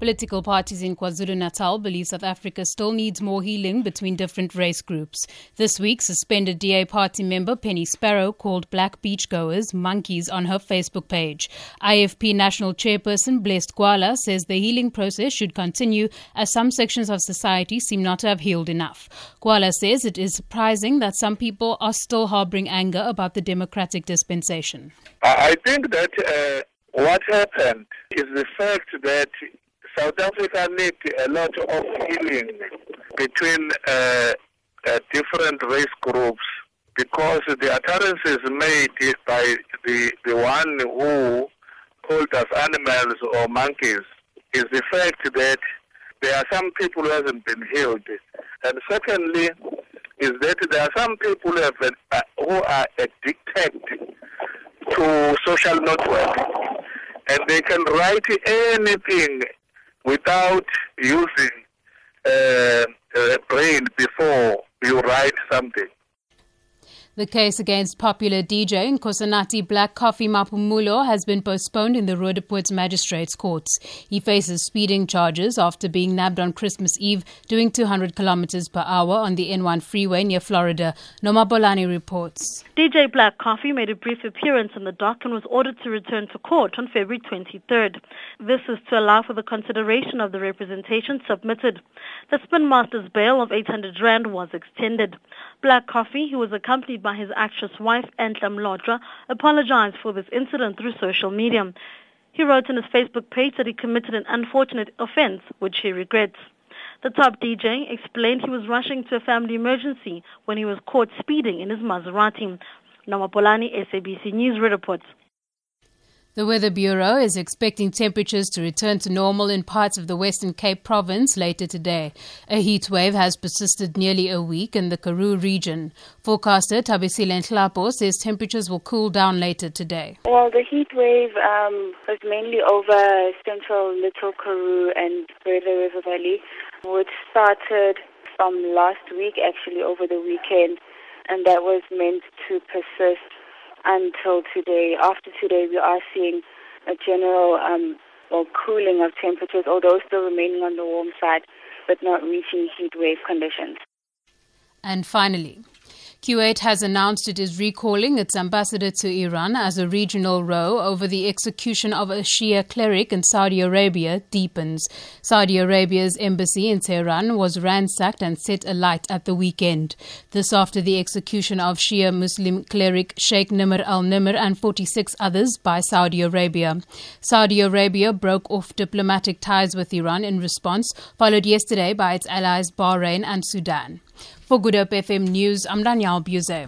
Political parties in KwaZulu Natal believe South Africa still needs more healing between different race groups. This week, suspended DA party member Penny Sparrow called black beachgoers monkeys on her Facebook page. IFP National Chairperson Blessed Gwala says the healing process should continue as some sections of society seem not to have healed enough. Gwala says it is surprising that some people are still harboring anger about the democratic dispensation. I think that uh, what happened is the fact that South Africa needs a lot of healing between uh, uh, different race groups because the utterances made by the, the one who called us animals or monkeys is the fact that there are some people who haven't been healed. And secondly, is that there are some people who, uh, who are addicted to social network and they can write anything without using uh, a brain before you write something. The case against popular DJ Nkosinathi Black Coffee Maphumulo has been postponed in the Roodepoort Magistrates Courts. He faces speeding charges after being nabbed on Christmas Eve doing 200 kilometers per hour on the N1 freeway near Florida. Noma Bolani reports. DJ Black Coffee made a brief appearance in the dock and was ordered to return to court on February 23rd. This is to allow for the consideration of the representation submitted. The Spin Master's bail of 800 Rand was extended. Black Coffee, who was accompanied by his actress wife, Enhle Mlotshwa, apologized for this incident through social media. He wrote on his Facebook page that he committed an unfortunate offense, which he regrets. The top DJ explained he was rushing to a family emergency when he was caught speeding in his Maserati. Namapolani, SABC News reports. The Weather Bureau is expecting temperatures to return to normal in parts of the Western Cape province later today. A heat wave has persisted nearly a week in the Karoo region. Forecaster Tabisile Nhlapo says temperatures will cool down later today. Well, the heat wave um, was mainly over central Little Karoo and Breede River Valley, which started from last week, actually over the weekend, and that was meant to persist until today. After today, we are seeing a general um, well, cooling of temperatures, although still remaining on the warm side, but not reaching heat wave conditions. And finally, Kuwait has announced it is recalling its ambassador to Iran as a regional row over the execution of a Shia cleric in Saudi Arabia deepens. Saudi Arabia's embassy in Tehran was ransacked and set alight at the weekend. This after the execution of Shia Muslim cleric Sheikh Nimr al Nimr and 46 others by Saudi Arabia. Saudi Arabia broke off diplomatic ties with Iran in response, followed yesterday by its allies Bahrain and Sudan. For Good Hope FM News, I'm Danielle Buse.